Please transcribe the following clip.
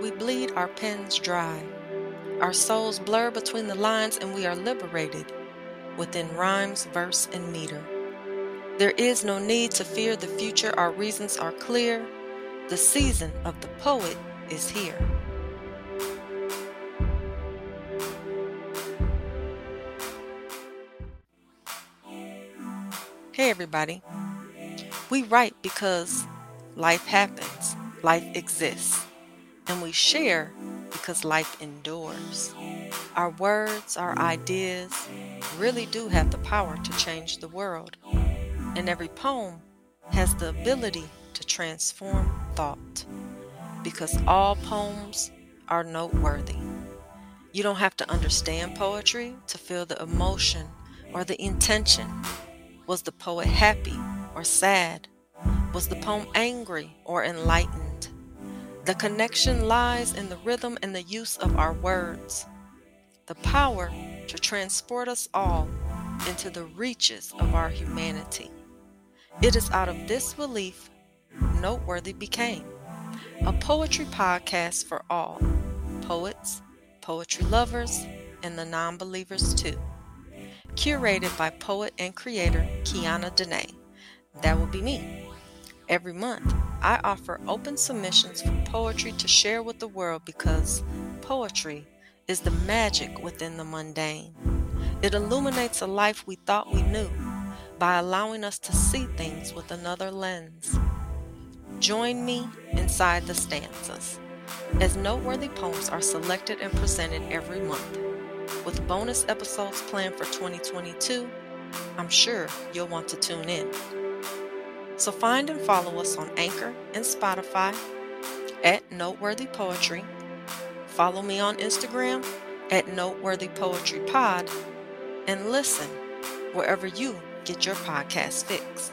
we bleed our pens dry. Our souls blur between the lines and we are liberated within rhymes, verse, and meter. There is no need to fear the future, our reasons are clear. The season of the poet is here. Hey, everybody. We write because life happens, life exists, and we share because life endures. Our words, our ideas really do have the power to change the world, and every poem has the ability to transform thought because all poems are noteworthy. You don't have to understand poetry to feel the emotion or the intention. Was the poet happy or sad? Was the poem angry or enlightened? The connection lies in the rhythm and the use of our words, the power to transport us all into the reaches of our humanity. It is out of this belief Noteworthy became a poetry podcast for all poets, poetry lovers, and the non believers too. Curated by poet and creator Kiana Dene. That will be me. Every month, I offer open submissions for poetry to share with the world because poetry is the magic within the mundane. It illuminates a life we thought we knew by allowing us to see things with another lens. Join me inside the stanzas as noteworthy poems are selected and presented every month. With bonus episodes planned for 2022, I'm sure you'll want to tune in. So find and follow us on Anchor and Spotify at Noteworthy Poetry. Follow me on Instagram at Noteworthy Poetry Pod and listen wherever you get your podcast fix.